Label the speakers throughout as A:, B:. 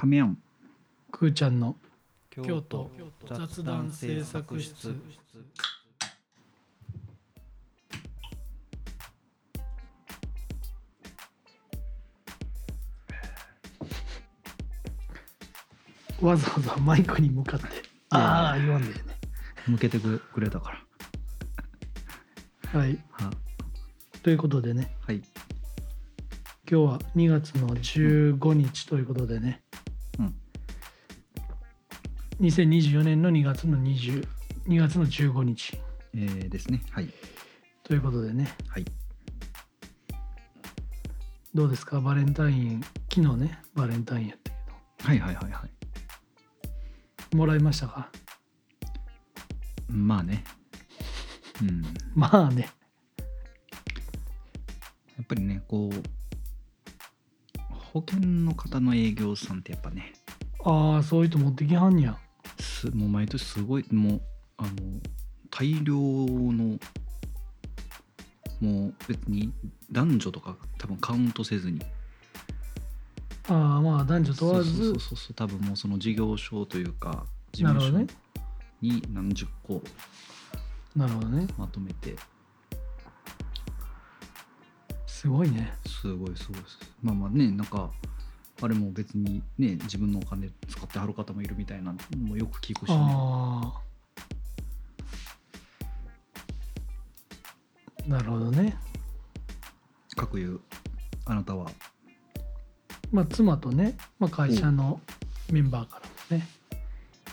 A: 亀やん
B: くーちゃんの
A: 京
B: 京都雑談制作室。わざわざマイクに向かってああ言わんでね。
A: 向けてくくれたから。
B: はい。
A: は
B: ということでね。
A: はい。
B: 今日は2月の15日ということでね。
A: うん
B: 2024年の2月の20 2月の15日。
A: えー、ですね。はい。
B: ということでね。
A: はい。
B: どうですか？バレンタイン昨日ねバレンタインやったけ
A: はいはいはいはい。
B: どもらいましたか？
A: まあね。うん。
B: まあね。
A: やっぱりねこう保険の方の営業さんってやっぱね。
B: ああそういう人持ってきはんにや
A: すもう毎年すごいもうあの大量のもう別に男女とか多分カウントせずに。
B: ああまあ男女問わず。
A: そうそうそう多分もうその事業所というか事務所に何十個
B: なるほどね。
A: まとめて。
B: すごいね。
A: すごいすごいです。まあまあねなんかあれも別にね自分のお金使ってはる方もいるみたいなのもよく聞くし、ね、
B: なるほどね。
A: 各言うあなたは。
B: まあ妻とね、まあ、会社のメンバーからもね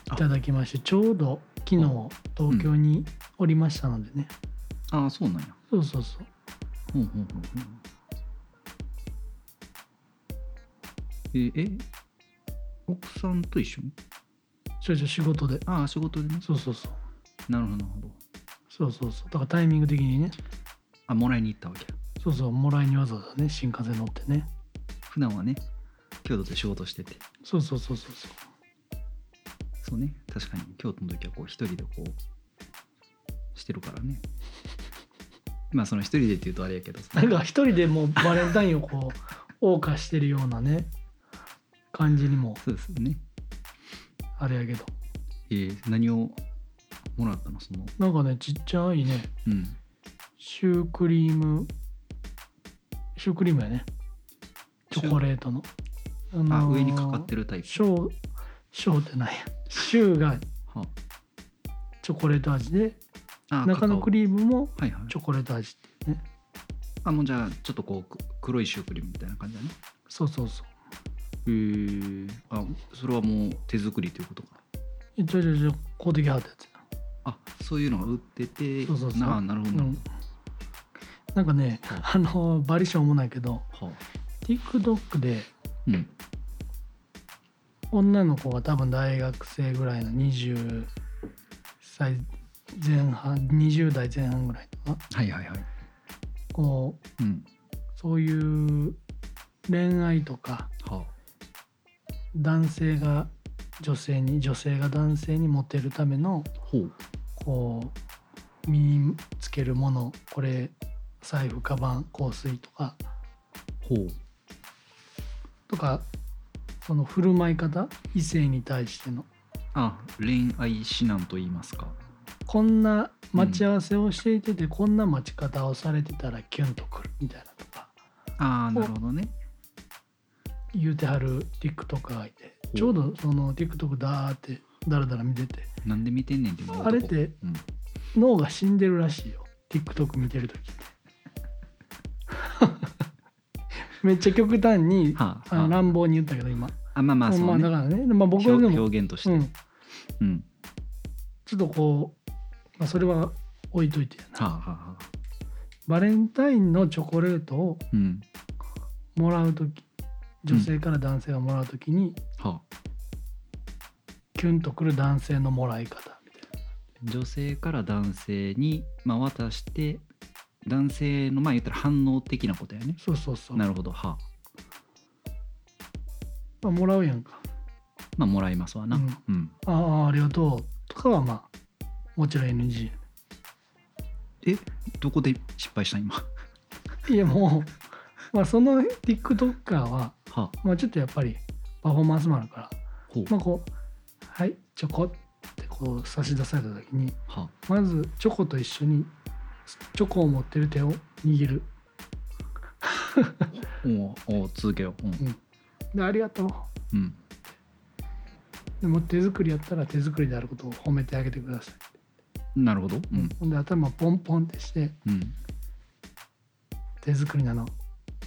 A: あ。
B: いただきましてちょうど昨日東京におりましたのでね、
A: ああそうなんや。
B: そうそうそう。
A: ほんほんほんほんええ奥さんと一緒に？
B: ちょいちょい仕事で。
A: ああ仕事でね。
B: そうそうそう。
A: なるほどなるほど。
B: そうそうそう。だからタイミング的にね。
A: あもらいに行ったわけ。や
B: そうそうもらいにわざわざね新幹線乗ってね。
A: 普段はね京都で仕事してて。
B: そうそうそうそうそう。
A: そうね。確かに京都の時はこう一人でこうしてるからね。まあその一人でっていうとあれやけど。さ
B: なんか一人でもうバレンタインをこう謳歌してるようなね感じにも。
A: そうですよね。
B: あれやけど。
A: えー、何をもらったの？その。
B: なんかねちっちゃいね。
A: うん。
B: シュークリーム。シュークリームやね。チョコレートの。あ
A: あ
B: のー
A: 上にかかってるタイプ。
B: ショーショーってない。やシューが
A: は
B: チョコレート味で
A: あ
B: 中のク
A: リ
B: リームもチョコレート味っていうね。
A: あもうじゃあちょっとこうく黒いシュークリームみたいな感じだね。
B: そうそうそう
A: へえあそれはもう手作りということか
B: えちょいちょいちょい買うてきはったやつや。
A: あそういうのが売ってて
B: そうそうそう。
A: なあなるほど。
B: うん。なんかねあのバリションもないけど
A: は
B: TikTok で
A: あ、うん。
B: 女の子が多分大学生ぐらいの20歳前半20代前半ぐらいとか
A: はいはいはい。
B: こう
A: うん。
B: そういう恋愛とか
A: は
B: 男性が女性に女性が男性にモテるための
A: あほう。
B: こう身につけるものこれ財布カバン香水とか。
A: ほう。
B: とかその振る舞い方異性に対しての。
A: あ恋愛指南と言いますか。
B: こんな待ち合わせをしていてて、こんな待ち方をされてたらキュンとくるみたいなとか。
A: ああなるほどね
B: 言うてはる TikToker がいて
A: う。
B: ちょうどその TikTok だーってだらだら見てて。
A: なんで見てんねんって
B: あれって
A: うん、
B: 脳が死んでるらしいよ。TikTok 見てる時って。めっちゃ極端に
A: はあ、は
B: あ。の乱暴に言ったけど今。
A: あ、あまあまあそうね、
B: まあだからね、まあ、僕はで
A: 表
B: も、
A: 表現として、
B: うん、
A: うん。
B: ちょっとこう、まあ、それは置いといてやな。
A: はあはあはあ。
B: バレンタインのチョコレートを
A: うん。
B: もらう時女性から男性がもらう時に、
A: はあ。
B: キュンとくる男性のもらい方。みたいな
A: 女性から男性に、まあ、渡して男性のまあ言ったら反応的なことやね。
B: そうそうそう、
A: なるほど。はあ。
B: まあ、もらうやんか。
A: まあもらいますわな。
B: うん。
A: うん、
B: ああありがとう。とかはまあもちろん NG
A: え？どこで失敗した今？
B: いやもう、まあ、その TikToker は、
A: は
B: まあ、ちょっとやっぱりパフォーマンスもあるからまあこう「はいチョコ」ってこう差し出された時に
A: は
B: まずチョコと一緒にチョコを持ってる手を握る。
A: おおお続けよう。うん。
B: でありがとう。
A: うん。
B: でも手作りやったら手作りであることを褒めてあげてください、
A: なるほど。うん
B: で頭ポンポンってして
A: うん。
B: 手作りなの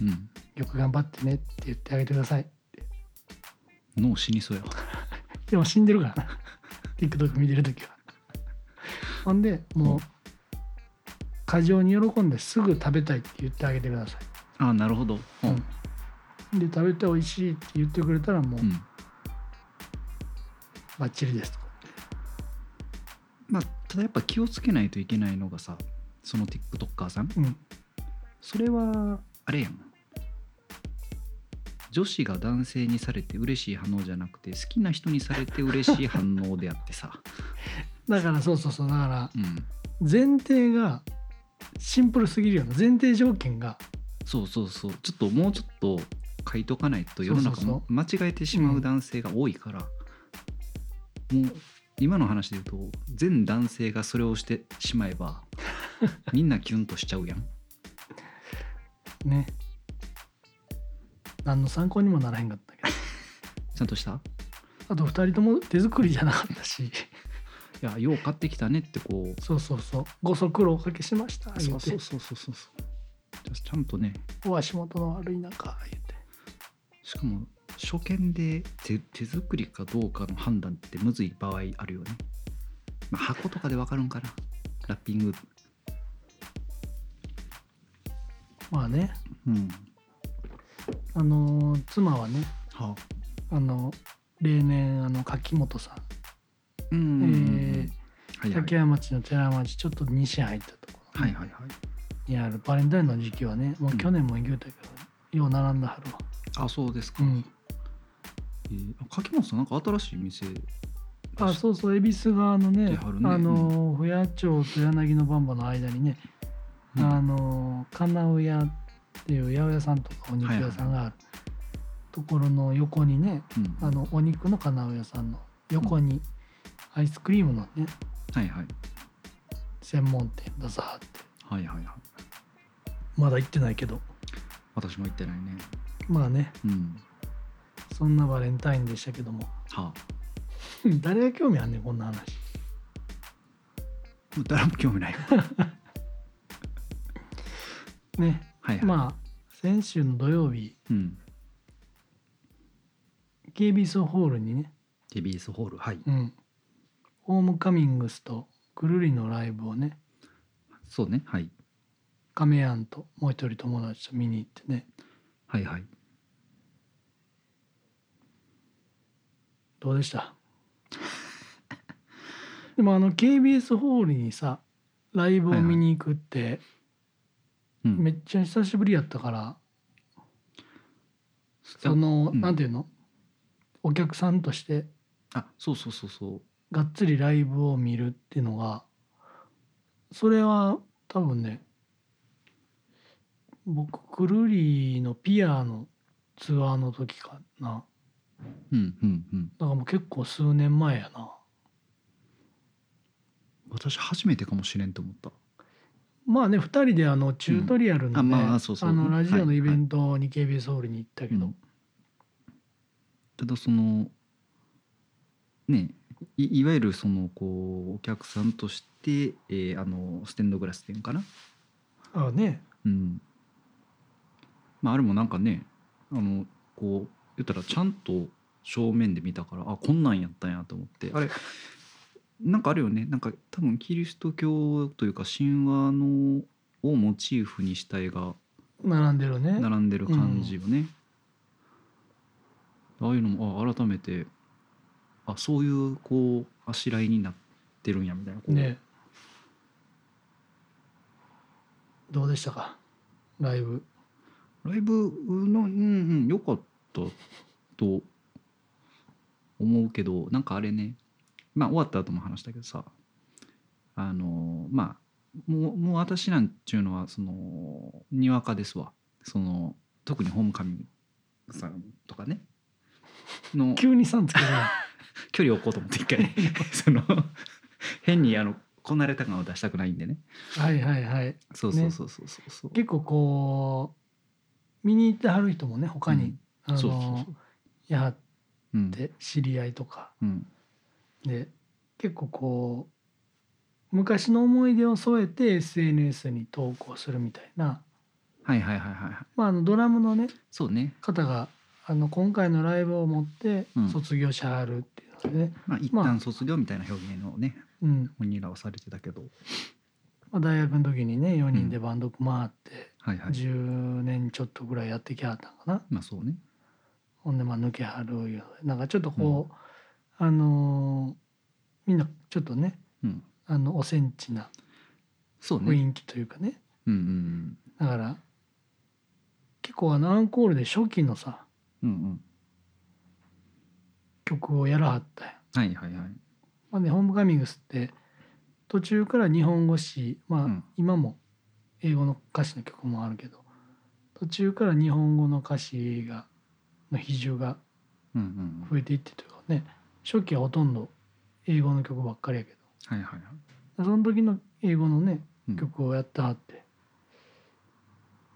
A: うん。
B: よく頑張ってねって言ってあげてください。
A: 脳死にそうやわ。
B: でも死んでるから。な TikTok 見てる時は。ほんでもう過剰に喜んですぐ食べたいって言ってあげてください、
A: あなるほど。うん。
B: うん、で食べて美味しいって言ってくれたらもう
A: うん。
B: バッチリですとか。
A: まあただやっぱ気をつけないといけないのがさその TikToker さん。
B: うん。
A: それはあれやん女子が男性にされて嬉しい反応じゃなくて好きな人にされて嬉しい反応であってさ、
B: だからそうそうそうだから
A: うん、
B: 前提がシンプルすぎるような前提条件が。
A: そうそうそう。ちょっともうちょっと書いとかないと世の中も間違えてしまう男性が多いから、もう今の話で言うと全男性がそれをしてしまえば みんなキュンとしちゃうやん。
B: ね何の参考にもならへんかったけど。
A: ちゃんとした？
B: あと2人とも手作りじゃなかったし。
A: いやよう買ってきたねってこう。
B: そうそうそう。ご足労おかけしました
A: そううそうそうそうそう。ちゃんとね。
B: お足元の悪い中言って。
A: しかも初見で手手作りかどうかの判断ってむずい場合あるよね、まあ、箱とかでわかるんかな。ラッピング。
B: まあね。
A: うん
B: あのー妻はね
A: はあ。
B: あの例年あの柿本さん、
A: うん。うんうんうん
B: え
A: はいはい。
B: 竹山町の寺町ちょっと西入ったところ
A: はいはいはい。
B: にある。バレンタインの時期はねもう去年も言うたけど、よう並んだは。るわ
A: あそうですか、
B: うん。
A: えーあ柿本さんなんか新しい店
B: あそうそう。恵比寿側のね
A: ね。
B: あの不夜町と柳のバンバの間にね、
A: うん。
B: あの金尾屋っていう八百屋さんとかお肉屋さんがあるところの横にね、
A: うん。
B: あのお肉の金尾屋さんの横にアイスクリームのね
A: はいはい。
B: 専門店ださって。
A: はいはいはい。
B: まだ行ってないけど。
A: 私も行ってないね。
B: まあね。
A: うん。
B: そんなバレンタインでしたけども。
A: はあ。
B: 誰が興味あんねんこんな話。
A: もう誰も興味ないよ。
B: ね
A: はいはい、
B: まあ先週の土曜日
A: うん、
B: KBS ホールにね、
A: TBS ホールはい。
B: うん、ホームカミングスとくるりのライブをね
A: そうねはい。
B: 亀庵ともう一人友達と見に行ってね。
A: はいはい。
B: どうでした？でもあの KBS ホールにさライブを見に行くって
A: うん。
B: めっちゃ久しぶりやったから、その、
A: うん。
B: なんていうの？お客さんとして。
A: あそうそうそうそう。
B: がっつりライブを見るっていうのがそれは多分ね僕くるりのピアのツアーの時かな。
A: うんうんうん。
B: だからもう結構数年前やな。
A: 私初めてかもしれんと思った
B: まあね2人であのチュートリアルのね、
A: うんあまあそうそう。
B: あのラジオの
A: はい
B: イベントに KBS ホールに行ったけど、
A: うん。ただそのねいいわゆるそのこうお客さんとして、えーあのステンドグラスっていうのかな。
B: ああね。
A: うん。まああれもなんかねあのこう言ったらちゃんと正面で見たからあこんなんやったんやと思って。あれなんかあるよね。なんか多分キリスト教というか神話のをモチーフにした絵が
B: 並んでるね。
A: 並んでる感じよね、ああいうのもあ改めてあそういうこうあしらいになってるんやみたいな。
B: ね。どうでしたか？ライブ。
A: ライブのうんうん良かったと思うけどなんかあれねまあ終わった後も話したけどさあのまあもうもう私なんちゅうのはそのにわかですわ。その特にホームカミングさんとかね。の
B: 急に3つけるな
A: 距離を置こうと思って一回 その変にあのこなれた感を出したくないんでね。
B: はいはいはい。
A: そうそうそうそうそうそう、
B: 結構こう見に行ってはる人もね他に、あの
A: そうそうそう。
B: やはっ
A: うん。
B: て知り合いとか。
A: うん
B: で結構こう昔の思い出を添えて SNS に投稿するみたいな、
A: はいはいはいはいはい。
B: まあ、あのドラムのね
A: そうね。
B: 方があの今回のライブをもって
A: うん。
B: 卒業しはるっていうのでね、
A: まあ一
B: まあ。
A: 旦卒業みたいな表現をね
B: うん。
A: 本人らはされてたけど。
B: まあ、大学の時にね4人でバンド組まって
A: はいはい。
B: 10年ちょっとぐらいやってきはったんかな、
A: まあそうね。
B: ほんでまあ抜けはるいうのでなんかちょっとこう、あのーみんなちょっとね
A: うん。
B: あのおセンチな雰囲気というかね。
A: うんうん
B: だから結構あのアンコールで初期のさ
A: うんうん。
B: 曲をやらはったん。や。
A: はいはいはい。
B: まあね、ホームカミングスって途中から日本語詞まあ、
A: うん。
B: 今も英語の歌詞の曲もあるけど途中から日本語の歌詞がの比重が
A: うんうん
B: 増えていってというかね初期はほとんど英語の曲ばっかりやけ
A: はいはいはい。
B: どその時の英語のね
A: うん。
B: 曲をやってはって、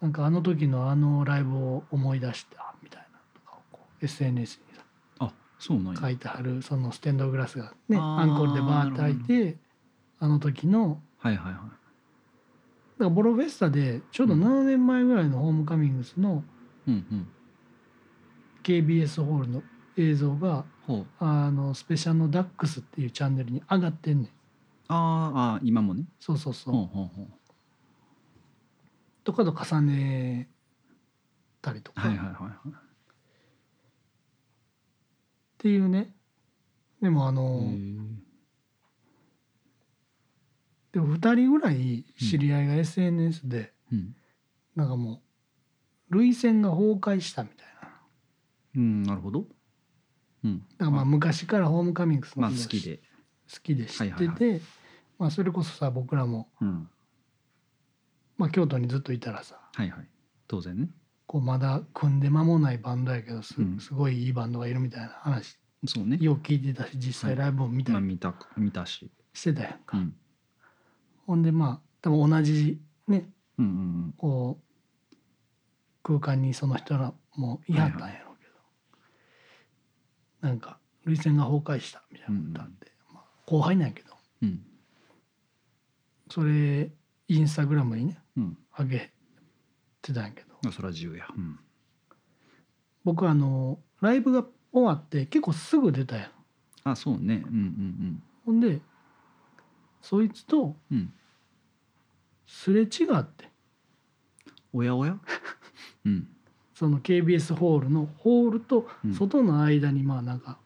B: なんかあの時のあのライブを思い出したみたいなとかをこう SNS にさ
A: あそうなんや。
B: 書いてはるそのステンドグラスがねアンコールでバーって開いてあの時の
A: はいはいはい。
B: だからボロフェスタでちょうど
A: うん。
B: 7年前ぐらいのホームカミングスの
A: うんうん。
B: KBS ホールの映像が
A: ほう。
B: あのスペシャルのダックスっていうチャンネルに上がってんねん。
A: あーあー今もね。
B: そうそうそう、
A: ほうほう
B: とかと重ねたりとか、
A: はいはいはい
B: っ
A: はい。
B: ていうね。でもあの、
A: へー。
B: でも2人ぐらい知り合いが SNS で、
A: うん。
B: なんかもう涙腺が崩壊したみたいな。
A: うんなるほどうん。
B: だからまあ昔からホームカミングスの
A: 好きで。
B: 好きで知ってて、
A: はいはい
B: まあ、それこそさ僕らも、
A: うん。
B: まあ、京都にずっといたらさ
A: はいはい。当然ね。
B: こうまだ組んで間もないバンドやけどす,、ごいいいバンドがいるみたいな話
A: そうね。
B: よう聞いてたし実際ライブも見たり
A: まあ見た見たし。
B: してたやんか、
A: うん。
B: ほんでまあ多分同じね
A: うんうん
B: こう空間にその人らもいはったんやなんか涙腺が崩壊したみたいなことあって、まあ、後輩なんやけど。
A: うん。
B: それインスタグラムにね
A: うん。
B: 上げてたんやけど。
A: まあそれは自由や。うん。
B: 僕あのライブが終わって結構すぐ出たやん。
A: あそうね。うんうん
B: ほんでそいつと
A: うんうん。
B: すれ違って。
A: おやおや？うん
B: その KBS ホールのホールと
A: うん。
B: 外の間にまあなんか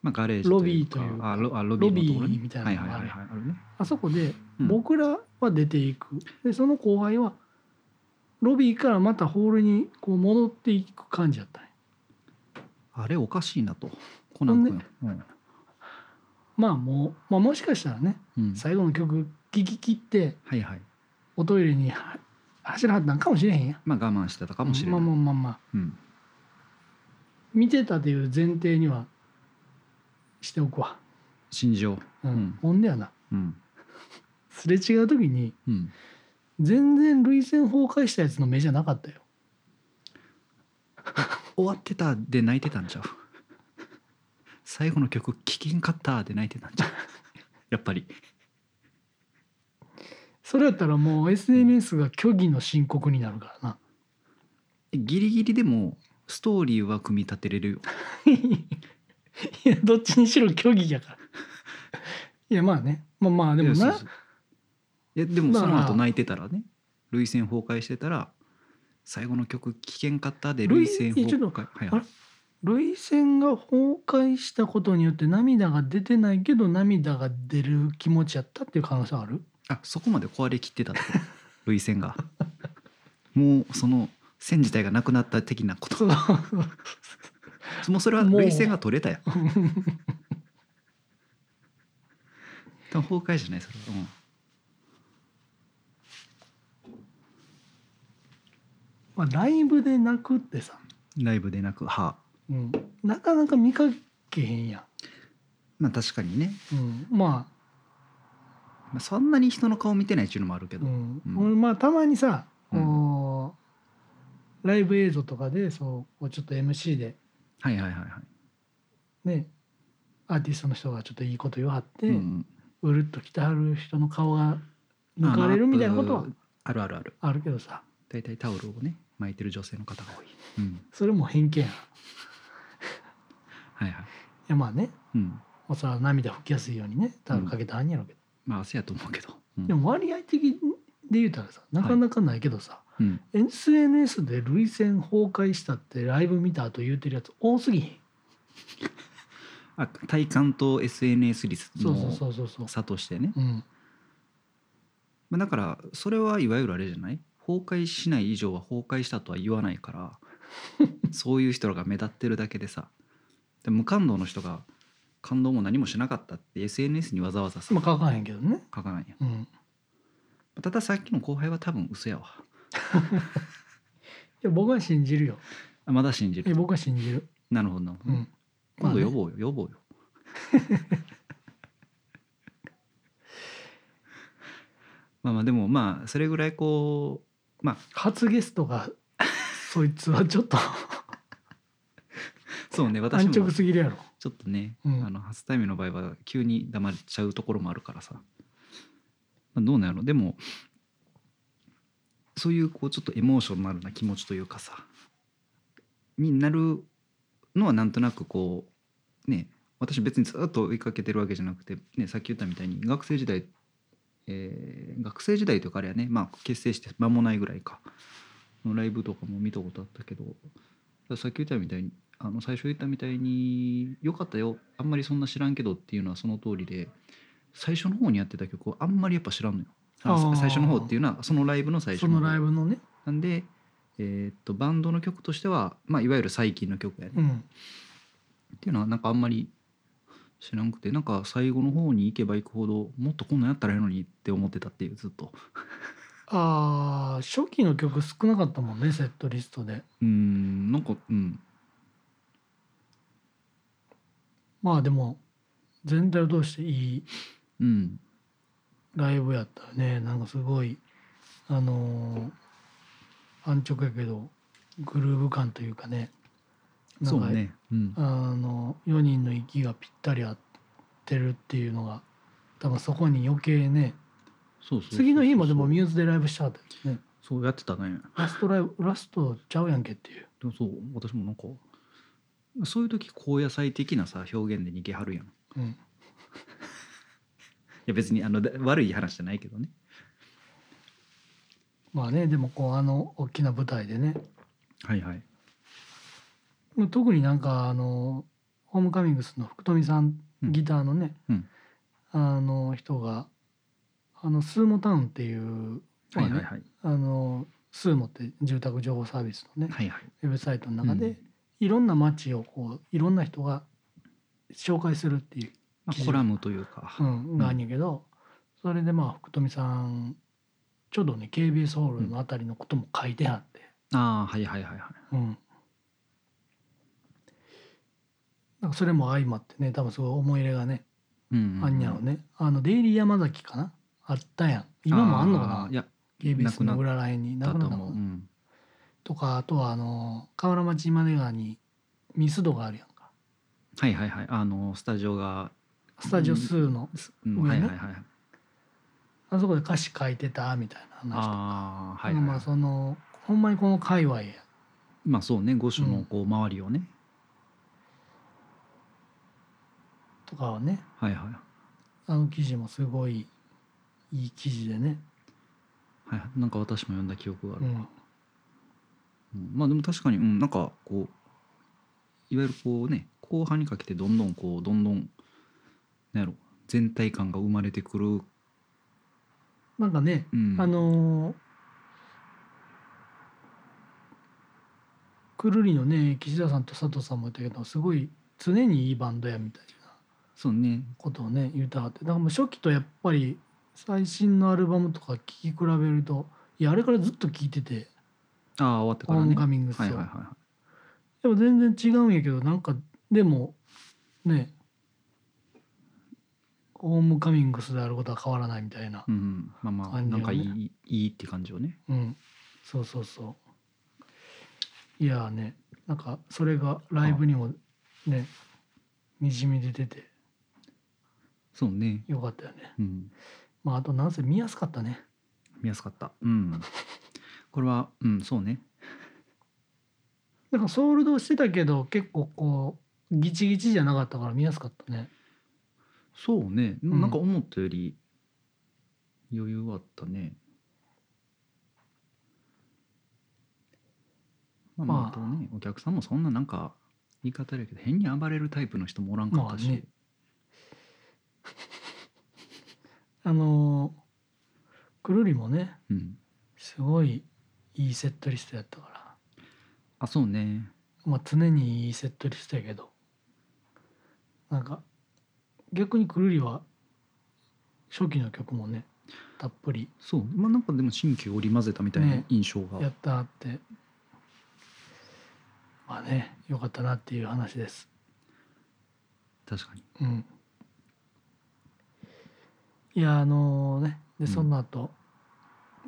A: まあガレージ
B: ロビーというか
A: あロビー
B: みたいなのがある。
A: あるね。
B: あそこで
A: うん。
B: 僕らは出ていく、でその後輩はロビーからまたホールにこう戻っていく感じやったね
A: あれおかしいなと。コナン君。うん。
B: まあもう、まあ、もしかしたらね
A: うん。
B: 最後の曲聴き切って
A: はいはい。
B: おトイレには走らはったんかもしれへんや
A: まあ我慢してたかもしれない。
B: まあまあまあまあ。
A: うん。
B: 見てたという前提にはしておくわ、
A: 心情
B: うん。
A: うん。
B: ほんでやな。
A: うん。
B: すれ違う時に
A: うん。
B: 全然涙腺崩壊したやつの目じゃなかったよ。
A: 終わってたで泣いてたんちゃう？最後の曲聴けんかったで泣いてたんちゃう？やっぱり
B: それやったらもう SNS が虚偽の申告になるからな。
A: ギリギリでもストーリーは組み立てれるよ。
B: いやどっちにしろ虚偽やから。いやまあね。まあまあでもな。
A: いやでもその後泣いてたらね涙腺崩壊してたら最後の曲聴けんかったで涙腺崩壊。
B: 涙腺が崩壊したことによって涙が出てないけど涙が出る気持ちやったっていう可能性ある？
A: あそこまで壊れきってたと？涙腺が。もうその線自体がなくなった的なこと。もうそれは
B: もう。
A: 涙腺が取れたやん。多分崩壊じゃないそれは、
B: まあライブで泣くってさ。
A: うん、ライブでなく。は
B: ううん、なかなか見かけへんや
A: まあ確かにね、
B: ん、うん、ま
A: まあ、そんなに人の顔見てないっていうのもあるけ
B: あ、
A: ど、
B: うん。まあたまにさ、
A: うん。
B: こうライブ映像とかでそうこうちょっと MC で
A: はいはいはいはい、
B: ねアーティストの人がちょっといいこと言わはって、
A: うん
B: うるっと来てはる人の顔が抜かれるみたいなことは
A: あるある。ある
B: ある。けどさ。
A: 大体タオルをね巻いてる女性の方が多い、う。ん、
B: それも偏見や。んい
A: はい。はい
B: やまあね。
A: うん。
B: もうそれは涙拭きやすいようにねタオルかけてはんやろうけど、
A: まあ汗やと思うけど、うん。
B: でも割合的で言うたらさなかなかないけどさ、
A: うん、
B: SNS で涙腺崩壊したってライブ見た後言うてるやつ多すぎへん。
A: あ体感と SNS 率の差としてね、
B: うん。
A: まあ、だからそれはいわゆるあれじゃない？崩壊しない以上は崩壊したとは言わないから そういう人らが目立ってるだけでさ。で無感動の人が感動も何もしなかったって SNS にわざわざさ
B: まあ書かへんけどね。
A: 書かないやん。
B: うん。
A: たださっきの後輩は多分嘘やわ。
B: いや僕は信じるよ。
A: あまだ信じる。
B: え僕は信じる。
A: なるほど。なるほど、
B: うん。
A: 今度
B: まあね。
A: 呼ぼうよ。呼ぼうよ。まあまあでもまあそれぐらいこうまあ。
B: 初ゲストが そいつはちょっと。
A: そうね私
B: 安
A: も
B: 直すぎるやろ
A: ちょっとね、
B: うん。
A: あの初対面の場合は急に黙っちゃうところもあるからさ、まあ、どうなんやろ。でもそういうこうちょっとエモーショナルな気持ちというかさになるのはなんとなくこうね私別にずっと追いかけてるわけじゃなくて、ね、さっき言ったみたいに学生時代、えー学生時代というかあれはね、まあ、結成して間もないぐらいか。のライブとかも見たことあったけどさっき言ったみたいにあの最初言ったみたいに「よかったよ。あんまりそんな知らんけど」っていうのはその通りで最初の方にやってた曲をあんまりやっぱ知らんのよ。最初の方っていうのはそのライブの最初
B: そのライ
A: ブ
B: ブのね。
A: なんで、えーっとバンドの曲としては、まあ、いわゆる最近の曲やね、っ
B: うん。
A: ていうのはなんかあんまり知らんくてなんか最後の方に行けば行くほどもっとこんなんやったらいいのにって思ってたっていうずっと。
B: あー初期の曲少なかったもんねセットリストで。
A: うーんなんかうん
B: まあでも全体を通していい
A: うん。
B: ライブやったよね。なんかすごいあのー安直やけどグルーヴ感というかね。なんか
A: そうねうん。
B: あの4人の息がぴったり合ってるっていうのが多分そこに余計ね次の日もでもミューズでライブしたかったですね。
A: そうやってたね。
B: ラストライブラストちゃうやんけっていう。
A: でもそう私もなんかそういう時高野菜的なさ表現で逃げはるやん。い
B: うん。
A: や別にあのだ悪い話じゃないけどね。
B: まあねでもこうあの大きな舞台でね。
A: はいはい。
B: 特になんかあのホームカミングスの福富さん
A: うん。
B: ギターのね、
A: うん。
B: あの人があのスーモタウンっていう、
A: はいはいはい。
B: あのスーモって住宅情報サービスのね、
A: はいはい。
B: ウェブサイトの中で、
A: うん
B: いろんな街をこういろんな人が紹介するっていう、
A: まあ、コラムというか、
B: うん、があんやけど、それでまあ福富さんちょうどね KBS ホールのあたりのことも書いてあって、
A: ああはいはいはいはい。
B: うん、なんかそれも相まってね多分すごい思い入れがね、
A: うん
B: あんやろね。あのデイリー山崎かな？あったやん。今もあんのかな？い
A: や
B: KBS の裏らへんに。なったの？かな
A: 思う、うん、
B: とかあとはあの河原町今出川にミスドがあるやんか。
A: はいはいはい。あのスタジオが、
B: スタジオ2の、
A: うん
B: 上ね。
A: はいはいはい。
B: あそこで歌詞書いてたみたいな話とか。
A: ああはい、はい、
B: まあそのほんまにこの界隈や。
A: まあそうね五種のこう周りをね、
B: とかはね。
A: はいはい。
B: あの記事もすごいいい記事でね、
A: はい。なんか私も読んだ記憶がある、
B: うん、
A: うん。まあでも確かに、うん、なんかこういわゆるこうね後半にかけてどんどんこうどんどんなんやろ全体感が生まれてくる、
B: なんかね、
A: うん、
B: あのーくるりのね岸田さんと佐藤さんも言ったけどすごい常にいいバンドやみたいな
A: そうね。
B: ことをね言うたはって。だからもう初期とやっぱり最新のアルバムとか聴き比べるといやあれからずっと聴いてて
A: ああ終わってからね。
B: カミングスを、
A: はいはいはいはい。
B: でも全然違うんやけどなんかでもねホームカミングスであることは変わらないみたいな
A: うんまあまあなんかいいいいって感じよね。
B: うん。そうそうそう。いやーねなんかそれがライブにもねにじみ出てて。
A: そうね。
B: よかったよね。
A: うん。
B: まああとなんせ見やすかったね。
A: 見やすかった。うん これはうんそうね。
B: なんかソールドしてたけど結構こうギチギチじゃなかったから見やすかったね。
A: そうね。
B: ん。
A: なんか思ったより余裕あったね。まあまあ。
B: まあ
A: あとねお客さんもそんななんか言い方だけど変に暴れるタイプの人もおらんかったし、
B: まあね。あのーくるりもね
A: うん。
B: すごいいいセットリストやったから。
A: あそうね。
B: まあ常にいいセットリストやけど。なんか逆にくるりは初期の曲もねたっぷり。
A: そう。まあなんかでも新旧織り交ぜたみたいな
B: ね
A: 印象が、
B: やったって。まあねよかったなっていう話です。
A: 確かに。
B: うん。いやあのねで
A: うん。
B: その後、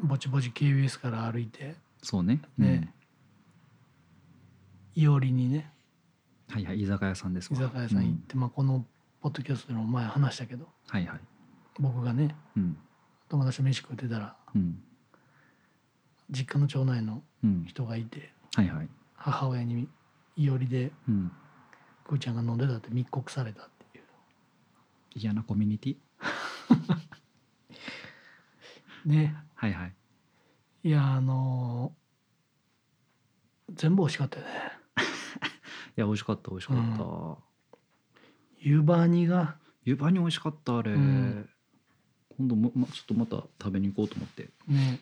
B: ぼちぼち KBS から歩いて。
A: そうね。
B: ね。いおりにね。
A: うんはいはい居酒屋さんです
B: 居
A: わ
B: 酒屋さん行っ
A: うん。
B: て、まあ、このポッドキャストでも前話したけど。
A: はいはい。
B: 僕がね
A: うん。
B: 友達と飯食ってたら
A: うん。
B: 実家の町内の
A: うん。
B: 人がいて
A: はいはい。
B: 母親にいおりで
A: うん。
B: くーちゃんが飲んでたって密告されたっていう。
A: 嫌なコミュニティ？
B: ね。
A: はいはい。
B: いやあのー全部美味しかったよね。
A: いや美味しかった美味しかった、
B: 湯葉煮が。
A: 湯葉に美味しかったあれ、
B: うん。
A: 今度も、ま、ちょっとまた食べに行こうと思って。
B: ね。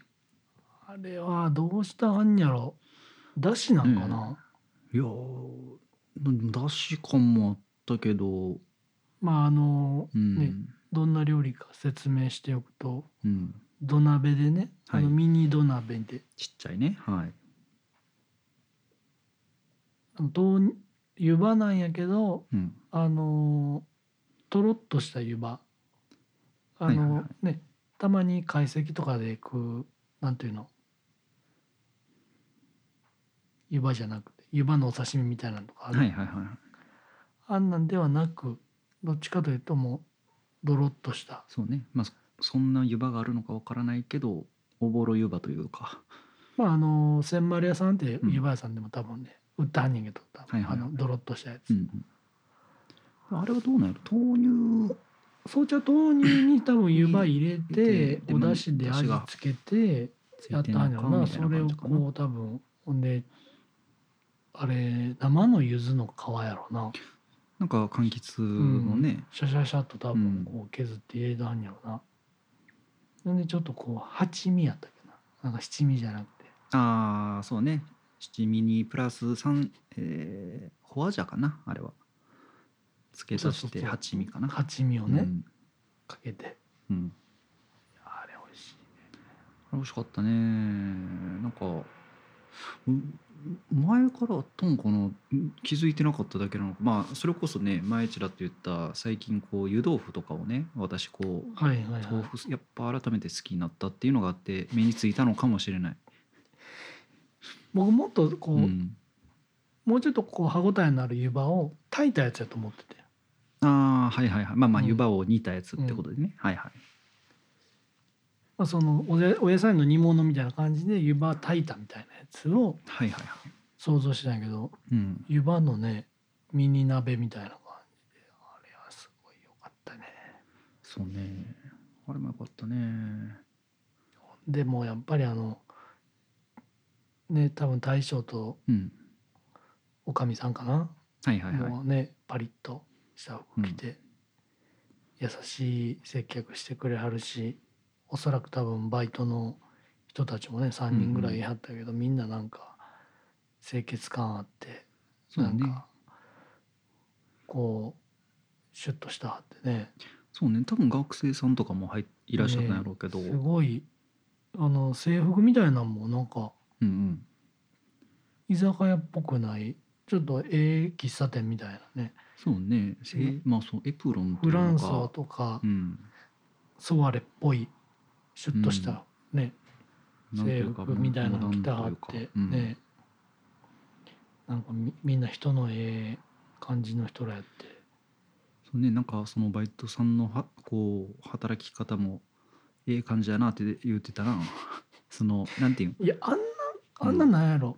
B: あれはどうしたはんやろ。だしなんかな、
A: いやーだし感もあったけど。
B: まああの
A: うん、
B: ねどんな料理か説明しておくと。
A: うん、
B: 土鍋でね、
A: はい。
B: あのミニ土鍋で。
A: ちっちゃいね。はい。
B: あの豆湯葉なんやけど
A: うん。
B: あのとろっとした湯葉。あの、
A: はいはいは
B: ねたまに懐石とかで食うなんていうの？湯葉じゃなくて湯葉のお刺身みたいなのとかある、
A: はいはいはい。
B: あんなんではなくどっちかというともうドロッとした。
A: そうね。まあそそんな湯葉があるのかわからないけどおぼろ湯葉というか。
B: まああの千丸屋さんって
A: うん。
B: 湯葉屋さんでも多分ね、売ったはんねんけど多分、
A: はいはいはい。
B: あのドロッとしたやつ、
A: うんうん。あれはどうなんやろ？豆乳。
B: そうちゃ豆乳に多分湯葉入れてお出汁で味付けてやったんやろな。それをこう多分ほんであれ生の柚子の皮やろな。
A: なんか柑橘のね、
B: シャシャシャっと多
A: うん
B: 分こう削って入れたんやろな、なんでちょっとこう八味やったっけな？なんか七味じゃなくて。
A: ああそうね。七味にプラス三えー、ホアジャかな？あれは。付け足して八味かな？
B: 八味をね、
A: うん。
B: かけて。
A: うん、
B: あれ美味しい
A: あれ美味しかったね。なんかう前からあったのかなうん気づいてなかっただけなのか。まあそれこそね前ちらっと言った最近こう湯豆腐とかをね私こう
B: はいはいはい。
A: 豆腐やっぱ改めて好きになったっていうのがあって目についたのかもしれない、
B: 僕もっとこう、
A: うん、
B: もうちょっとこう歯ごたえのある湯葉を炊いたやつやと思ってて。
A: ああはいはいはい。まあまあ
B: うん。
A: 湯葉を煮たやつってことでね、はいはい
B: まあ、そのお野菜の煮物みたいな感じで湯葉炊いたみたいなやつを想像してたんやけど
A: うん。
B: 湯葉のねミニ鍋みたいな感じであれはすごい良かったね。
A: そうね。あれもよかったね。
B: でもやっぱりあのね多分大将と
A: うん。
B: おかみさんかな、
A: はいはいはい。
B: もうねパリッとした服着て、優しい接客してくれはるしおそらく多分バイトの人たちもね3人ぐらいいはったけど、みんななんか清潔感あって
A: そうね。
B: なんかこうシュッとしたはってね。
A: そうね。多分学生さんとかも入っいらっしゃったんやろうけど、
B: すごいあの制服みたいなのもなんか
A: うんうん。
B: 居酒屋っぽくないちょっとええ喫茶店みたいなね。
A: そうね。えまあそうエプロンと
B: フランソとか
A: うん。
B: ソワレっぽいシュッとしたね、制
A: なんというか
B: 服みたいなの着てはって
A: いうん。
B: ね。なんかみみんな人のええ感じの人らやって。
A: そうねなんかそのバイトさんのはこう働き方もええ感じやなって言ってたな。そのなんていうん？
B: いやあんなあんななんやろ、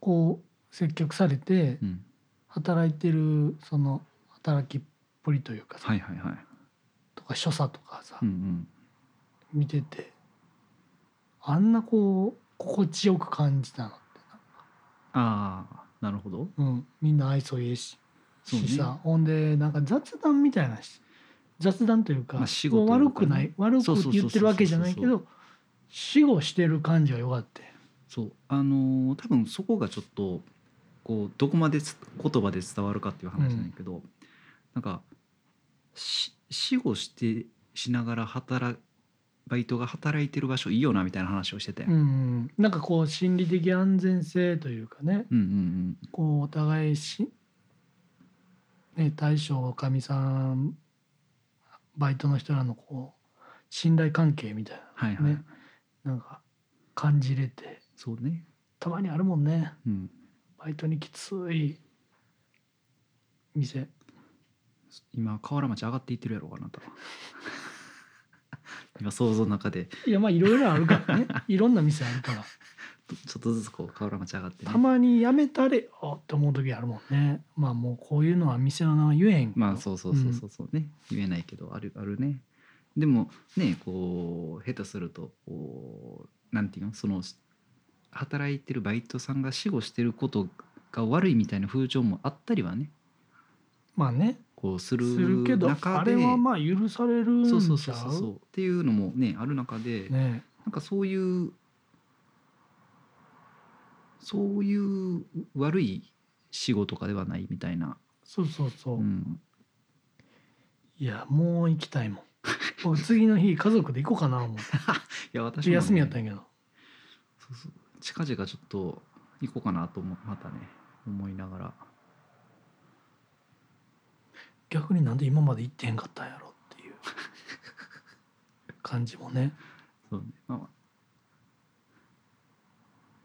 B: こう接客されて
A: うん。
B: 働いてるその働きっぷりというかさ、
A: はいはいはい。
B: とか所作とかさ、
A: うんうん
B: 見ててあんなこう心地よく感じたのって
A: ああなるほど。
B: うん、みんな愛想いいし。
A: そうね。
B: しさほんでなんか雑談みたいなし雑談というか、
A: まあ仕事
B: こう悪くない悪く言ってるわけじゃないけど死後してる感じはよかったよ。
A: そう。あのー多分そこがちょっとこうどこまでつ言葉で伝わるかっていう話なんやけど、なんかし死後してしながら働バイトが働いてる場所いいよなみたいな話をしてて、
B: うんうん、なんかこう心理的安全性というかね。
A: うんうん
B: こうお互いし、ね、大将かみさんバイトの人らのこう信頼関係みたい
A: はいはい、
B: なねなんか感じれて。
A: そうね、
B: たまにあるもんね。
A: うん、
B: バイトにきつい店。
A: 今河原町上がっていってるやろうかなと今想像の中で。
B: いやまあいろいろあるからね。いろんな店あるから。
A: ちょっとずつこう河原町上がってね。
B: たまにやめたれよって思う時あるもんね。まあもうこういうのは店の名前言えへん
A: まあそうそうそうそうそうね、言えないけどあるあるね。でもねこう下手するとこうなんていうの？その働いてるバイトさんが死後してることが悪いみたいな風潮もあったりはね
B: まあね。
A: こうす
B: す
A: る
B: るけど
A: 中で
B: あれはまあ許されるん
A: そううそうそうそう。っていうのもねある中で、
B: ね。
A: なんかそういうそういう悪い仕事とかではないみたいな、
B: そうそうそう、
A: うん、
B: いやもう行きたいもん。僕次の日家族で行こうかな思って
A: いや私も、ね、
B: 休みやったんやけど。
A: そうそう。近々ちょっと行こうかなと思またね思いながら
B: 逆になんで今まで行ってへんかったんやろっていう。感じもね。
A: そうね、まあまあ、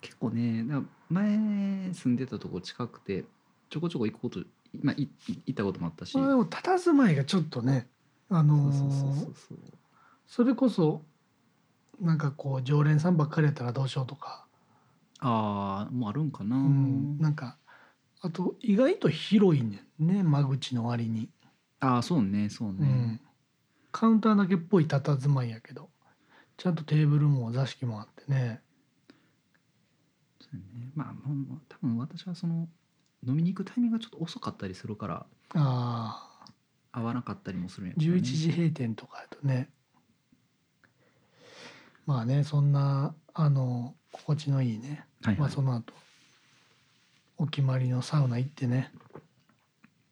A: 結構ね前住んでたとこ近くてちょこちょこ行くこと、まあ、行ったこともあったし、
B: まあでも佇まいがちょっとねあの
A: そ
B: れこそなんかこう常連さんばっかりやったらどうしようとか、
A: ああもうあるんかな、
B: うん、なんかあと意外と広いねんね間口の割に、
A: ああそうねそうね、
B: うん、カウンターだけっぽい佇まいやけどちゃんとテーブルも座敷もあってね。
A: そうね。まあ多分私はその飲みに行くタイミングがちょっと遅かったりするから
B: ああ
A: 合わなかったりもするんやけどね。
B: 11時閉店とかやとね。まあねそんなあの心地のいいね、
A: はいはい。
B: まあその後お決まりのサウナ行ってね。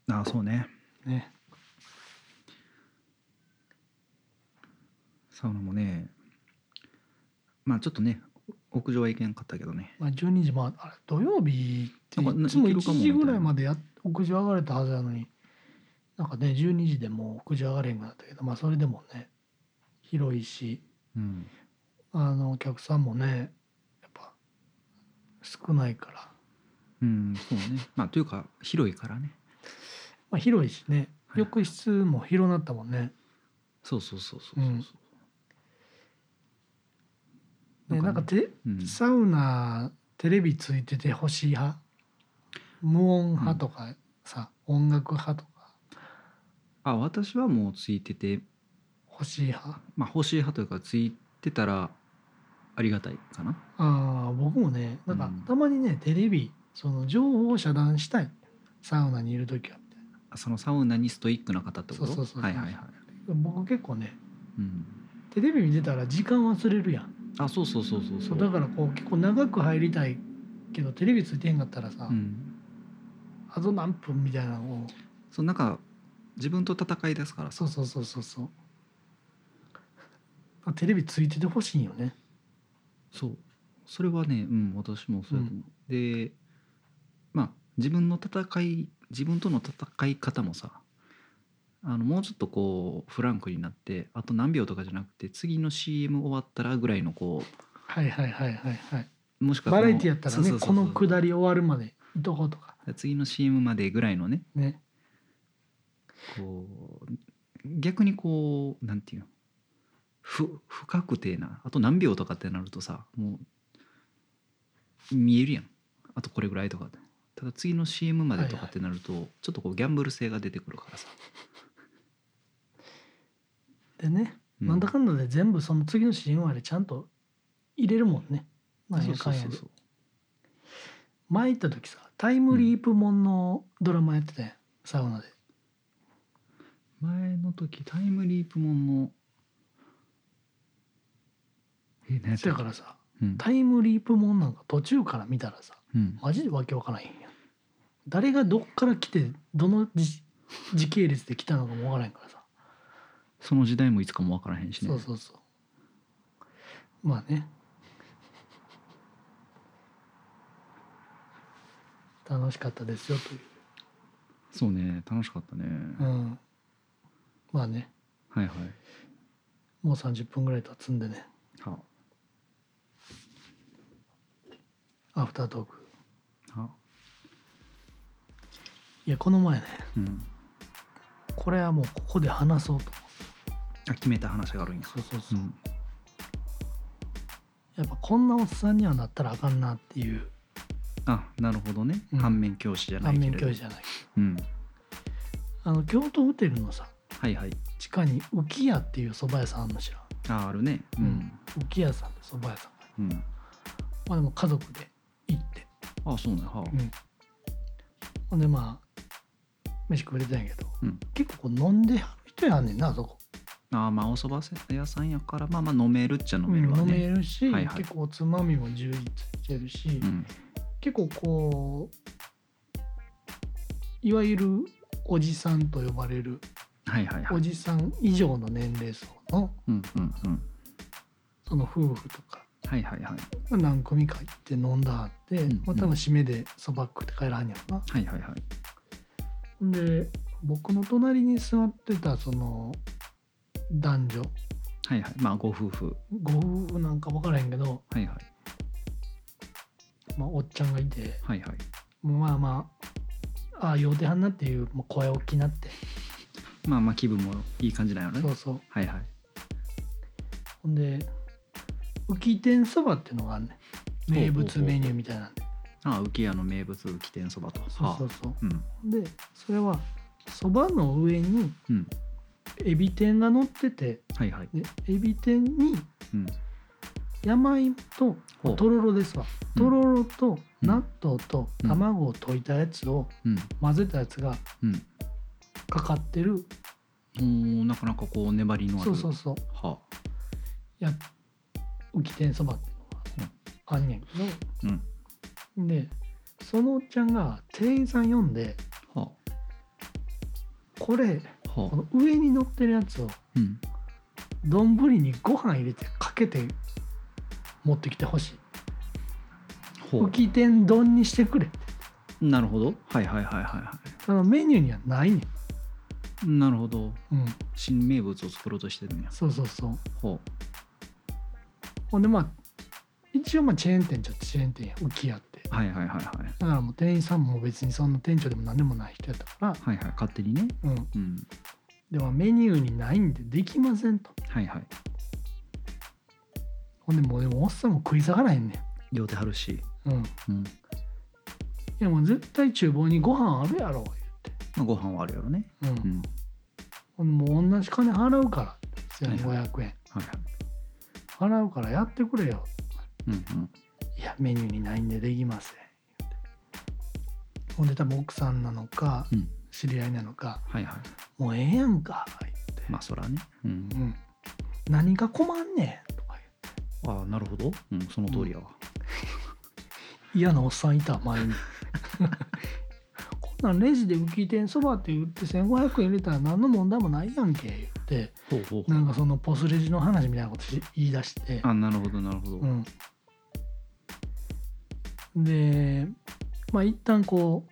A: ああそうね。
B: ね。
A: サウナもねまあちょっとね屋上は行けんかったけどね。
B: まあ、12時まああれ土曜日っていつも1
A: 行けるかも
B: 時ぐらいまでや屋上上がれたはずなのになんかね12時でもう屋上上がれんくなったけどまあそれでもね広いし
A: うん。
B: あのお客さんもねやっぱ少ないから、
A: うんそうね。まあというか広いからね。
B: まあ、広いしね。
A: はい。
B: 浴室も広なったもんね。
A: そうそうそうそうそう
B: う。ん。ね、なんか
A: ね
B: て
A: うん。
B: サウナテレビついてて欲しい派？無音派とかさ、音楽派とか。
A: あ私はもうついてて。
B: 欲しい派？
A: まあ欲しい派というかついてたらありがたいかな。
B: ああ僕もねなんか
A: うん。
B: たまにねテレビその情報を遮断したい。サウナにいる時はみたい
A: あそのサウナにストイックな方ってこと？
B: そうそうそう
A: はいはいはい、
B: な僕結構ね。
A: うん、
B: テレビ見てたら時間忘れるやん。
A: あそうそうそうそう
B: そう。だからこう結構長く入りたいけどテレビついてへんかったらさ、
A: うん、
B: あと何分みたいなのを。
A: そうなんか自分と戦いですから
B: そうそうそうそうそう。あテレビついててほしいんよね。
A: そう。それはねうん私もそうやと思う、でまあ自分の戦い自分との戦い方もさあのもうちょっとこうフランクになってあと何秒とかじゃなくて次の CM 終わったらぐらいのこ
B: はいはいはいはいはい。
A: うもしくは
B: バラエティやったらねこの下り終わるまでいとことか
A: 次の CM までぐらいのね
B: ね。
A: こう逆にこうなんていうの不不確定なあと何秒とかってなるとさもう見えるやんあとこれぐらいとかってただ次の CM までとかってなると、ちょっとこうギャンブル性が出てくるからさ、
B: でね、
A: う
B: なんだかんだで全部その次の CM までちゃんと入れるもんね。なん
A: そう
B: やかんやで。前行った時さタイムリープもんのドラマやってたやんサウナで。
A: 前の時タイムリープもんのえ何やったっけ？
B: そやからさ
A: うん。
B: タイムリープもんなんか途中から見たらさ
A: うん。
B: マジでわけわからへんやん。誰がどっから来てどの時時系列で来たのかもわからへんからさ。
A: その時代もいつかも分からへんしね
B: そうそうそう。まあね。楽しかったですよという。
A: そうね楽しかったね、
B: うん。まあね、
A: はいはい
B: もう30分ぐらい経つんでね、
A: は
B: アフタートーク。
A: はい
B: や、この前ね、
A: うん。
B: これはもうここで話そうと。
A: あ決めた話があるんや。
B: そうそうそう。
A: ん。
B: やっぱこんなおっさんにはなったらあかんなっていう。
A: あなるほどね、
B: うん。
A: 反面教師じゃない
B: 反
A: けれど。
B: 面教師じゃない。
A: うん。
B: あの、京都ホテルのさ、
A: はいはい。
B: 地下に浮屋っていう蕎麦屋さんあるの知らん？
A: ああるね。うん。
B: 浮屋さんで蕎麦屋さんが。
A: うん。
B: まあでも家族で行って。
A: あそうね。はあ
B: うん、ほんでまあ飯食れてたんやけど
A: うん。
B: 結構こう飲んではる人やんねんなあそこ、
A: ああまあお蕎麦屋さんやからまあまあ飲めるっちゃ飲
B: うん
A: めるわ
B: 飲め
A: ね
B: るし、
A: はいはい。
B: 結構おつまみも充実してるし、
A: うん。
B: 結構こういわゆるおじさんと呼ばれる
A: はいはいはい。
B: おじさん以上の年齢層の
A: うんうんうん。
B: その夫婦とか
A: はいはいはい。
B: まあ何組か行って飲んだはって、
A: うん。
B: まあ、多分締めでそば食って帰らはんやろな。
A: はいはいはい
B: で僕の隣に座ってたその男女。
A: はいはい。まあご夫婦。
B: ご夫婦なんか分からへんけど、
A: はいはい。
B: まあ、おっちゃんがいて。
A: はいはい。
B: まあまあああ酔うてはんなっていうもう声大きなって。
A: まあまあ気分もいい感じなんよね。
B: そうそう。
A: はいはい。
B: ほんで浮き天そばっていうのがあんねん。名物メニューみたいなんで
A: ああ浮屋の名物浮き天そばと。
B: そうそうそう。
A: はあ。うん。
B: でそれはそばの上に
A: うん。
B: エビ天が乗ってて
A: はいはい。
B: でエビ天に
A: うん。
B: 山芋と
A: ほう。
B: とろろですわ。
A: うん。
B: とろろと
A: うん。
B: 納豆と
A: うん。
B: 卵を溶いたやつを
A: うん。
B: 混ぜたやつが
A: うん。
B: かかってる。
A: おーなかなかこう粘りのある。
B: そうそうそう。
A: はあ。
B: や浮き天そばっていうのがあんねんけ
A: うん。
B: どでそのおっちゃんが店員さん呼んで
A: は
B: これ
A: あはあ。
B: この上に乗ってるやつを
A: うん。
B: 丼にご飯入れてかけて持ってきてほしい。
A: ほ
B: 浮き天丼にしてくれ
A: なるほど。はいはいはいはいは
B: そのメニューにはないね
A: なるほど。
B: うん、
A: 新名物を作ろうとしてるんや。
B: そうそうそう。
A: ほ
B: ほんでまあ一応まあチェーン店じゃチェーン店や。浮き屋っ
A: はいはいはいはい。
B: だからもう店員さんも別にそんな店長でも何でもない人やったから、
A: はいはい勝手にね。
B: うん、
A: うん。
B: でもメニューにないんでできませんと。
A: はいはい。
B: ほんでもうでもおっさんも食い下がらへんね
A: 酔うてはるし。
B: ん。うん。い
A: うん
B: やもう絶対厨房にご飯あるやろ
A: まあご飯はあるやろね。
B: 言って、うん。
A: うん。
B: ほんでもう同じ金払うから1500円、
A: はいはい。
B: 払うからやってくれよ
A: うんうん。
B: いやメニューにないんでできません。言うてほんで多分奥さんなのか
A: うん。
B: 知り合いなのか
A: はいはい「
B: もうええやんか」言って。
A: まあそらね。うん「
B: うん、何が困んねん」とか
A: ああなるほど。うんその通りやわ。
B: 言って嫌なおっさんいた前に。こんなんレジで浮き天そばって言って1500円入れたら何の問題もないやんけ言って。
A: ほうほうほ
B: なんかそのポスレジの話みたいなことし言い出して。
A: あなるほどなるほど。
B: うん、でまあ一旦こう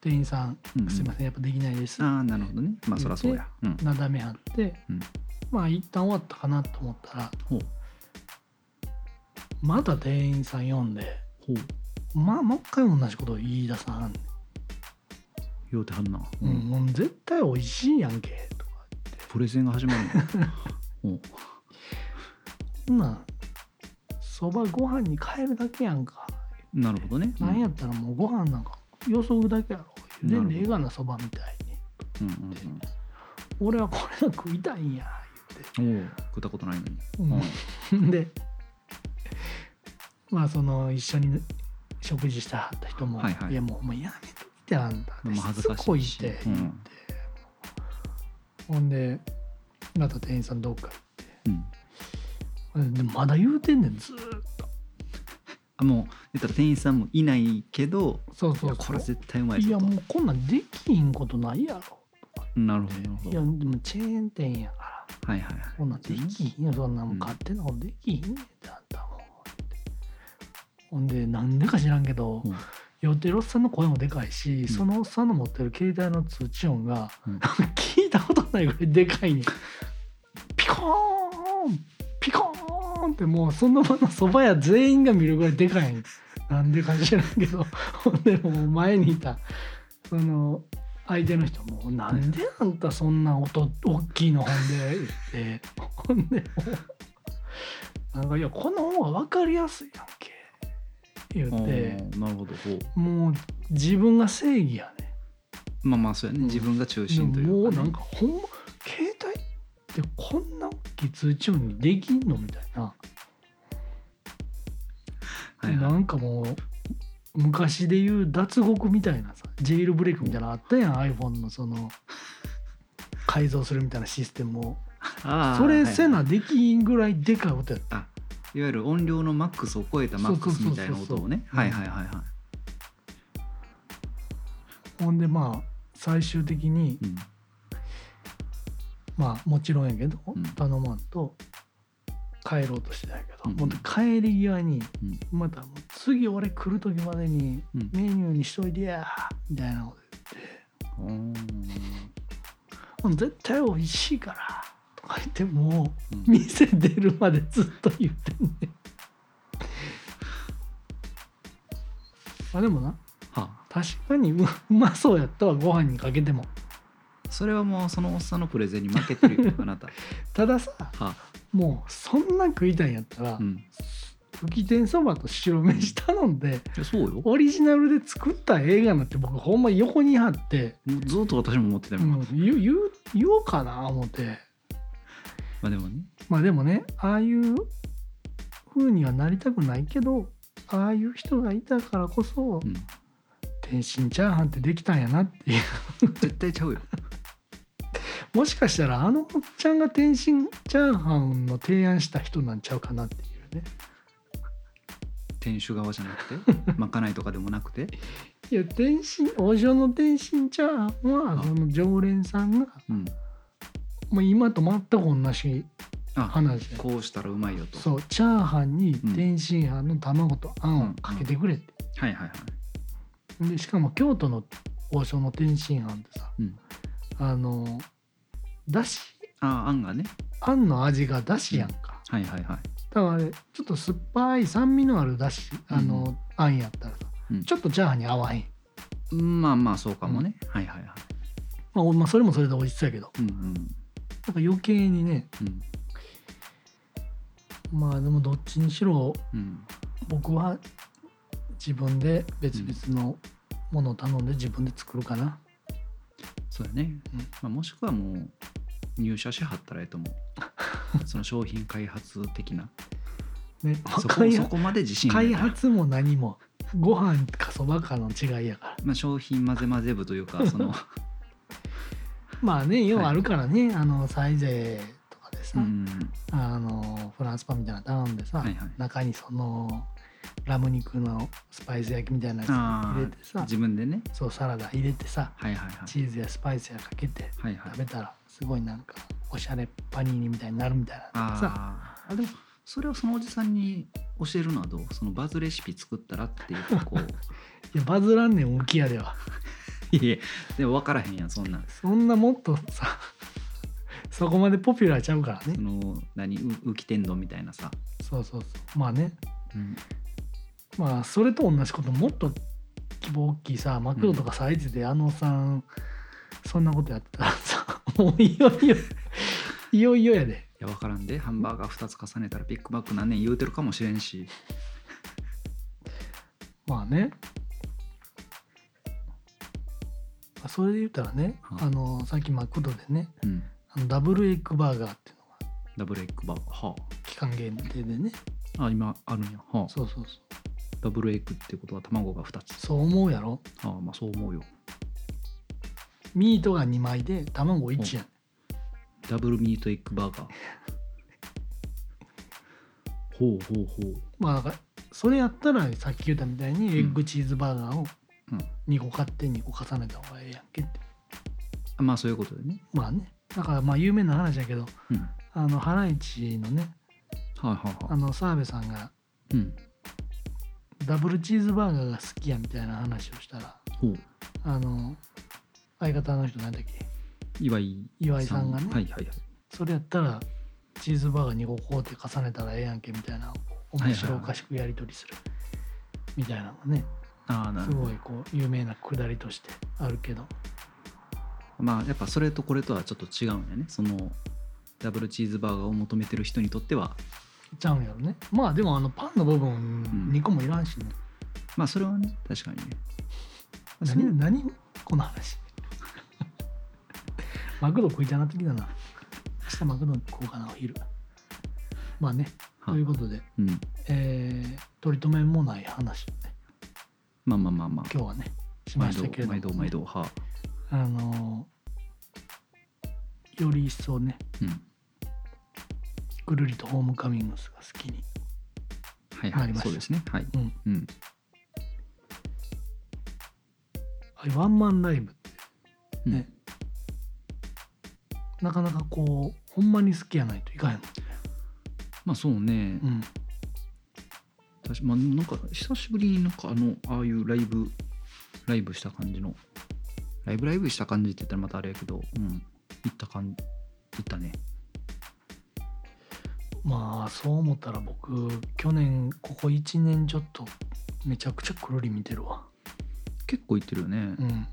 B: 店員さん
A: うんうん。
B: すいませんやっぱできないです」
A: ああなるほどね。まあそりゃそうや。うん。
B: なだめはって、
A: うん。
B: まあ一旦終わったかなと思ったら
A: ほう。
B: また店員さん呼んでまあもう一回同じことを言い出さはん。ね
A: 言うてはんな、
B: ん、うんもう絶対美味しいやんけとか
A: プレゼンが始まるの。ほ
B: んなんそばご飯に変えるだけやんか、
A: なるほどね。
B: なんやったらもうご飯なんかよそぐだけやろ。ゆでんでええがなそばみたいに。
A: うんうん
B: 俺はこれが食いたいんや
A: うんおお食ったことないのに。
B: 言って、うん、でまあその一緒に食事したはった人も「
A: はいはい。
B: やもうもうやめといてあんた。
A: もう恥ずかし
B: つこいって」
A: うん。
B: 言って、ほんでまた店員さんどっか
A: うん
B: 行ってでまだ言うてんねんずーっと。
A: あもう言ったら店員さんもいないけど
B: そうそう
A: これ絶対うまいぞと。
B: いやもうこんなんできひんことないやろ。
A: なるほどなるほ
B: いや
A: ど
B: でもチェーン店やから。
A: はいはいはい。
B: こんなんできひんよ。そんなも
A: うん
B: ん勝手なことできひんねんってあんたもほんでなんでか知らんけど
A: うん。
B: 酔ってるおっさんの声もでかいし、
A: ん。
B: そのおっさんの持ってる携帯の通知音が、
A: うん。
B: 聞いたことないぐらいでかいねん。ピコーンピコーンってもうその場のそば屋全員が見るぐらいでかいなんでか知らんけど ほんでもう前にいたその相手の人も「なんであんたそんな音大きいのほんで」言ってほんでなんか「いやこの方が分かりやすいやんけ」言
A: お
B: って
A: ーなるほど
B: もう自分が正義やね
A: まあまあそうやね、
B: うん
A: 自分が中
B: で
A: 心というか、ね、
B: もうなんかほんま携帯ってこんな大きい通知音にできんのみたいな、
A: はいはい。
B: なんかもう昔で言う脱獄みたいなさジェイルブレイクみたいなのあったやん iPhone のその改造するみたいなシステムを。それ
A: はい
B: せなできんぐらいでかい音やった。
A: あいわゆる音量のマックスを超えたマックスみたいな音をね。はいはいはいはい。
B: ほんでまあ最終的に
A: うん
B: まあもちろんやけど、
A: うん。
B: 頼まんと帰ろうとしてたんやけど、
A: うん。
B: もう帰り際に
A: うん。
B: また次俺来る時までに
A: うん。
B: メニューにしといてやみたいなこと言って「うん。絶対美味しいから」とか言ってもう
A: うん。
B: 店出るまでずっと言ってんねあでもな
A: はあ。
B: 確かにううまそうやったわご飯にかけても
A: それはもうそのおっさんのプレゼンに負けてるよ あなた。
B: たださ
A: は
B: もうそんな食いたいんやったら、
A: あうん。
B: 浮き天そばと白飯頼んで
A: そうよ。も
B: オリジナルで作った映画なんて僕ほんま横に貼って、
A: うずっと私も思ってたよ、
B: うん、言う言う言おうかな思って。
A: まあでもね。
B: まあでもねああいう風にはなりたくないけどああいう人がいたからこそ
A: うん。
B: 天津チャーハンってできたんやなっていう。
A: 絶対ちゃうよ
B: もしかしたらあのおっちゃんが天津チャーハンの提案した人なんちゃうかなっていうね。
A: 店主側じゃなくて？まかないとかでもなくて？
B: いや天津王将の天津チャーハンは
A: あ
B: その常連さんが
A: うん。
B: もう今と全く同じ
A: あ
B: 話で。
A: こうしたらうまいよと。
B: そうチャーハンに
A: うん
B: 天津飯の卵とあんをかけてくれって、
A: はいはいはい。
B: でしかも京都の王将の天津飯ってさ
A: うん。
B: あのだし
A: ああんがね。
B: あんの味がだしやんか、
A: はいはいはい。
B: だからあれちょっと酸っぱい酸味のあるだしあの、あんやったらさ。
A: うん。
B: ちょっとチャーハンに合わへん、
A: うんまあまあそうかもね、はいはいはい。
B: まあおまあ、それもそれで美味しそうやけど。
A: うんうん。
B: なんか余計にね。
A: うん。
B: まあでもどっちにしろ
A: うん。
B: 僕は自分で別々のものを頼んで自分で作るかな、
A: そうやね、
B: うん。
A: まあ、もしくはもう入社しはったらええと思う。その商品開発的な。
B: ね
A: そこ
B: 開発
A: そこまで自信が
B: 開発も何もご飯かそばかの違いやから。
A: まあ、商品混ぜ混ぜ部というか その。
B: まあね要
A: はい。
B: はあるからね、あのサイゼとかでさ、
A: うん
B: あのフランスパンみたいなの頼んでさ、
A: はいはい。
B: 中にそのラム肉のスパイス焼きみたいなやつ
A: あ
B: 入れてさ
A: あ自分でね。
B: そうサラダ入れてさ
A: はいはいはい。
B: チーズやスパイスやかけて
A: はいはい。
B: 食べたらすごいなんかおしゃれパニーニみたいになるみたいなさ。
A: ああでもそれをそのおじさんに教えるのはどう？そのバズレシピ作ったらっていうこう。
B: いやバズらんねん浮き屋では。
A: いやでも分からへんやんそんなん。
B: そんなもっとさそこまでポピュラーちゃうからね。
A: その何う浮き天丼みたいなさ、
B: そうそうそう。まあね。
A: うん、
B: まあそれと同じこともっと規模大きいさマクドとかサイズであのおっさんそんなことやってたらさもういよいよいよいよやで。
A: いや分からんで。ハンバーガー2つ重ねたらビッグマック何年言うてるかもしれんし。
B: まあね。まあそれで言ったらね、
A: はい。
B: あのさっきマクドでね
A: うん。
B: あのダブルエッグバーガーっていうのが
A: ダブルエッグバーガー。は
B: 期間限定でね。
A: ああ今あるんや。はあ。
B: そうそうそう。
A: ダブルエッグってことは卵が2つ。
B: そう思うやろ。
A: ああまあそう思うよ
B: ミートが2枚で卵1やん。
A: ダブルミートエッグバーガー。ほうほうほう。
B: まあだからそれやったらさっき言ったみたいにエッグチーズバーガーを
A: うん
B: 2個買って2個重ねた方がええやんけって。
A: あまあそういうことでね。
B: まあね。だからまあ有名な話だけど
A: うん。はい
B: あのハライチのね
A: はいは
B: あの澤部さんが
A: いうん。
B: ダブルチーズバーガーが好きやみたいな話をしたらあの相方の人なんだっけ？
A: 岩井
B: 岩井さんがね。
A: はいはいはい。
B: それやったらチーズバーガー2個こうって重ねたらええやんけみたいな面白おかしくやり取りする。みたいなのがね
A: ああなるほど。
B: すごいこう有名なくだりとしてあるけど。
A: まあやっぱそれとこれとはちょっと違うんだよね。そのダブルチーズバーガーを求めてる人にとっては。
B: ちゃうんやろね。まあでもあのパンの部分
A: ん。
B: 2個もいらんしね、
A: まあそれはね確かにね。
B: 何何この話マクド食いたなってきたな。明日マクド食おうかなお昼。まあね
A: は
B: ということで、
A: うん。
B: えー取り留めもない話をね。
A: まあまあまあまあ。
B: 今日はねしましたけれども、
A: 毎度毎度はあ。
B: あのーより一層ね
A: うん。
B: ぐるりとホームカミングスが好きに
A: はいは
B: りました。
A: そうですね。はい。
B: うん。
A: うん。
B: ああいうワンマンライブって
A: うん。
B: ねなかなかこうほんまに好きやないといかへんもんね。
A: まあそうね。
B: うん。
A: 確かまあなんか久しぶりになんかあのああいうライブライブした感じの。ライブライブした感じって言ったらまたあれやけどうん。行った感じ行ったね。
B: まあそう思ったら僕去年ここ1年ちょっとめちゃくちゃくるり見てるわ。
A: 結構行ってるよね、い
B: うん。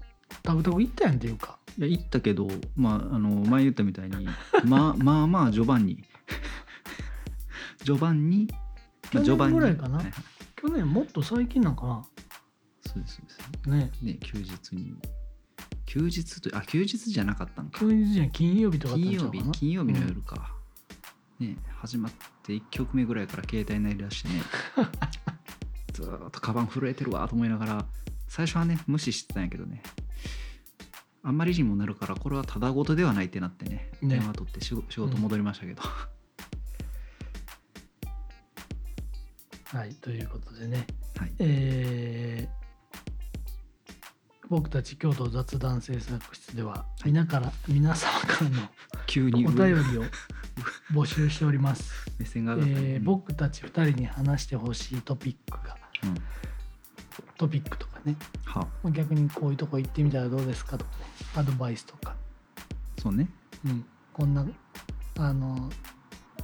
B: タクタク行ったやんっていうか
A: や行ったけどまああの前言ったみたいに まあまあまあ序盤に。序盤に、まあ、序盤に
B: 去年ぐらいかな。
A: はいはい。
B: 去年もっと最近なんか
A: そうですそうです。
B: なね。
A: ね休日に。休日とあ休日じゃなかったんか。
B: 休日じゃん金曜日とかだった
A: 金曜日金曜日の夜か、ね始まって1曲目ぐらいから携帯鳴り出してね。ずーっとカバン震えてるわと思いながら最初はね無視してたんやけどねあんまりにもなるからこれはただごとではないってなってね
B: ね。
A: 電話取って仕事仕事戻りましたけど、
B: はいということでね。
A: はい。
B: えー僕たち京都雑談制作室では皆から皆様からの
A: 急に
B: お便りを募集しております、
A: 目線が上がった。ね、
B: えー僕たち2人に話してほしいトピックが
A: うん、
B: トピックとかね。
A: は
B: 逆にこういうとこ行ってみたらどうですかとかね。アドバイスとか、
A: そうね。
B: うん、こんなあの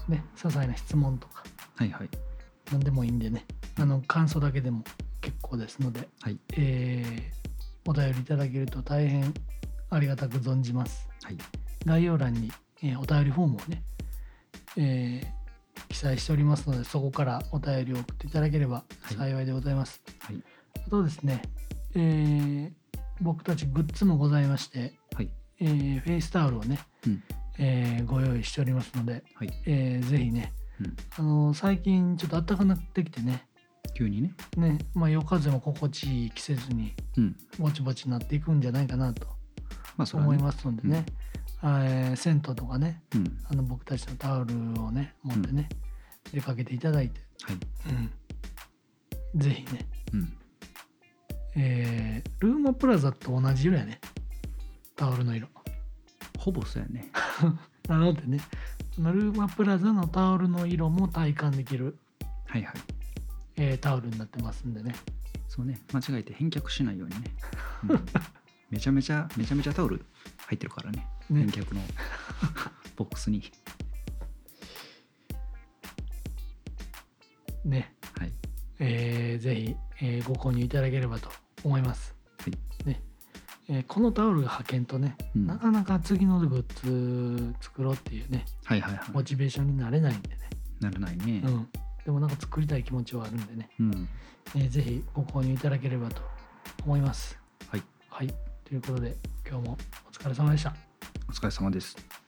B: ね些細な質問とか。
A: はいはい。
B: 何でもいいんでね。あの感想だけでも結構ですので、
A: はい。
B: えーお便りいただけると大変ありがたく存じます。
A: はい。
B: 概要欄に、えーお便りフォームをね、えー記載しておりますのでそこからお便りを送っていただければ
A: はい。
B: 幸いでございます、
A: はい
B: あとですね、えー僕たちグッズもございまして、
A: はい。
B: えーフェイスタオルをね、
A: うん。
B: えーご用意しておりますので、
A: はい、
B: えーぜひね、
A: うん、
B: あの最近ちょっと暖かくなってきてね
A: 急にね。
B: ねまあ夜風も心地いい季節に
A: うん。
B: ぼちぼちなっていくんじゃないかなと思いますのでね、えー銭湯とかね
A: うん。
B: あの僕たちのタオルをね持ってね、出かけていただいて、
A: はい。
B: うん、ぜひね、
A: うん
B: えールーマプラザと同じ色やね。タオルの色。
A: ほぼそうやね。
B: なのでねルーマプラザのタオルの色も体感できる、
A: はいはい。
B: えータオルになってますんでね。
A: そうね。間違えて返却しないようにね、うん。めちゃめちゃめちゃめちゃタオル入ってるからね。
B: ね。
A: 返却の ボックスに。
B: ね。
A: はい。
B: えーぜひ、えーご購入いただければと思います。
A: はい。
B: ね。えーこのタオルが派遣とね、
A: うん。
B: なかなか次のグッズ作ろうっていうね
A: はいはいはい。
B: モチベーションになれないんでね、
A: ならないね。
B: うん、でもなんか作りたい気持ちはあるんでね、
A: うん。
B: えーぜひご購入いただければと思います。
A: はい。
B: はい、ということで今日もお疲れ様でした。
A: お疲れ様です